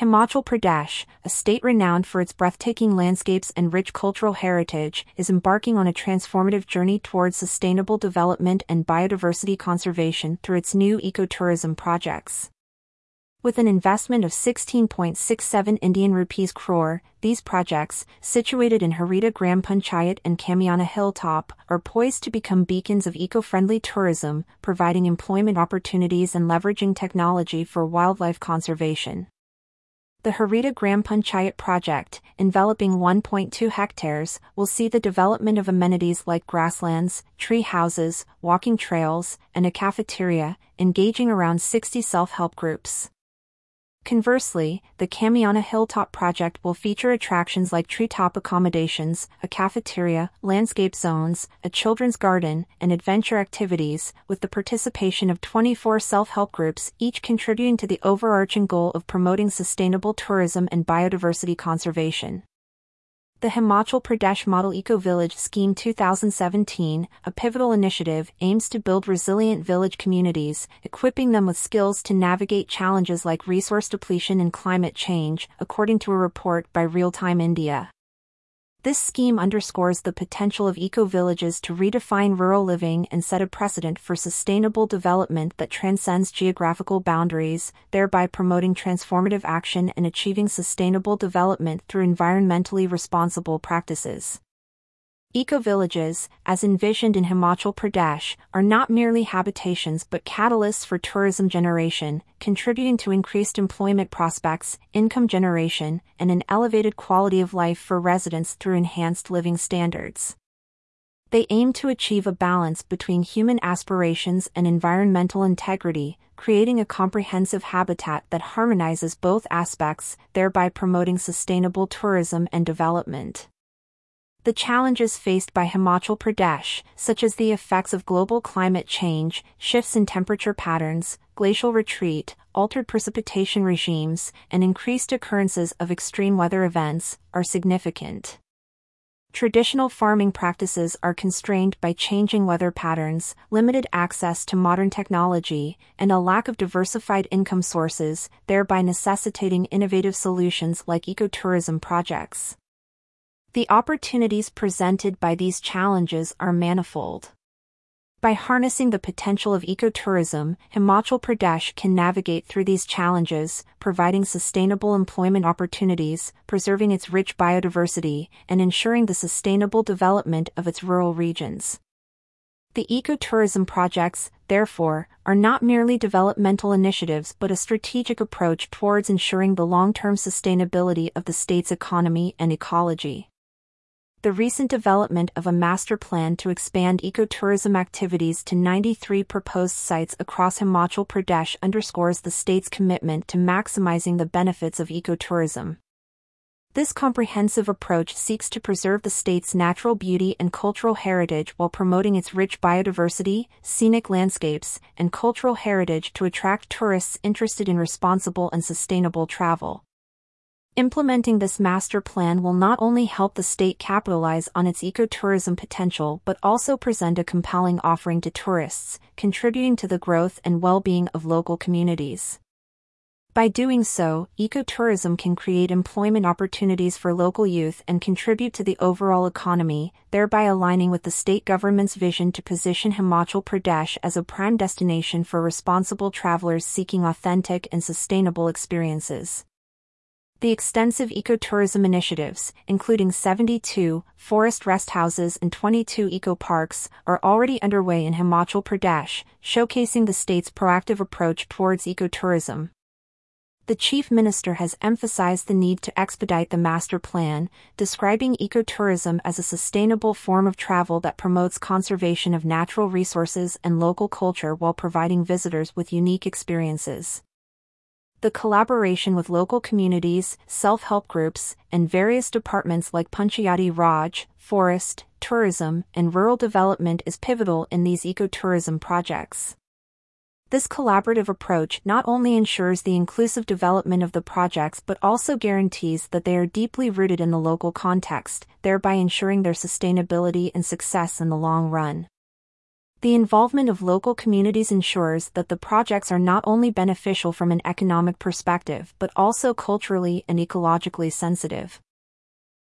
Himachal Pradesh, a state renowned for its breathtaking landscapes and rich cultural heritage, is embarking on a transformative journey towards sustainable development and biodiversity conservation through its new ecotourism projects. With an investment of 16.67 Indian rupees crore, these projects, situated in Harita Gram Panchayat and Kamiana Hilltop, are poised to become beacons of eco-friendly tourism, providing employment opportunities and leveraging technology for wildlife conservation. The Harita Gram Panchayat project, enveloping 1.2 hectares, will see the development of amenities like grasslands, tree houses, walking trails, and a cafeteria, engaging around 60 self-help groups. Conversely, the Kamiana Hilltop project will feature attractions like treetop accommodations, a cafeteria, landscape zones, a children's garden, and adventure activities, with the participation of 24 self-help groups, each contributing to the overarching goal of promoting sustainable tourism and biodiversity conservation. The Himachal Pradesh Model Eco Village Scheme 2017, a pivotal initiative, aims to build resilient village communities, equipping them with skills to navigate challenges like resource depletion and climate change, according to a report by Real Time India. This scheme underscores the potential of eco-villages to redefine rural living and set a precedent for sustainable development that transcends geographical boundaries, thereby promoting transformative action and achieving sustainable development through environmentally responsible practices. Eco-villages, as envisioned in Himachal Pradesh, are not merely habitations but catalysts for tourism generation, contributing to increased employment prospects, income generation, and an elevated quality of life for residents through enhanced living standards. They aim to achieve a balance between human aspirations and environmental integrity, creating a comprehensive habitat that harmonizes both aspects, thereby promoting sustainable tourism and development. The challenges faced by Himachal Pradesh, such as the effects of global climate change, shifts in temperature patterns, glacial retreat, altered precipitation regimes, and increased occurrences of extreme weather events, are significant. Traditional farming practices are constrained by changing weather patterns, limited access to modern technology, and a lack of diversified income sources, thereby necessitating innovative solutions like ecotourism projects. The opportunities presented by these challenges are manifold. By harnessing the potential of ecotourism, Himachal Pradesh can navigate through these challenges, providing sustainable employment opportunities, preserving its rich biodiversity, and ensuring the sustainable development of its rural regions. The ecotourism projects, therefore, are not merely developmental initiatives but a strategic approach towards ensuring the long-term sustainability of the state's economy and ecology the recent development of a master plan to expand ecotourism activities to 93 proposed sites across Himachal Pradesh underscores the state's commitment to maximizing the benefits of ecotourism. This comprehensive approach seeks to preserve the state's natural beauty and cultural heritage while promoting its rich biodiversity, scenic landscapes, and cultural heritage to attract tourists interested in responsible and sustainable travel. Implementing this master plan will not only help the state capitalize on its ecotourism potential but also present a compelling offering to tourists, contributing to the growth and well-being of local communities. By doing so, ecotourism can create employment opportunities for local youth and contribute to the overall economy, thereby aligning with the state government's vision to position Himachal Pradesh as a prime destination for responsible travelers seeking authentic and sustainable experiences. The extensive ecotourism initiatives, including 72 forest rest houses and 22 eco parks, are already underway in Himachal Pradesh, showcasing the state's proactive approach towards ecotourism. The Chief Minister has emphasized the need to expedite the master plan, describing ecotourism as a sustainable form of travel that promotes conservation of natural resources and local culture while providing visitors with unique experiences the collaboration with local communities, self-help groups, and various departments like Panchayati Raj, Forest, Tourism, and Rural Development is pivotal in these ecotourism projects. This collaborative approach not only ensures the inclusive development of the projects but also guarantees that they are deeply rooted in the local context, thereby ensuring their sustainability and success in the long run. The involvement of local communities ensures that the projects are not only beneficial from an economic perspective but also culturally and ecologically sensitive.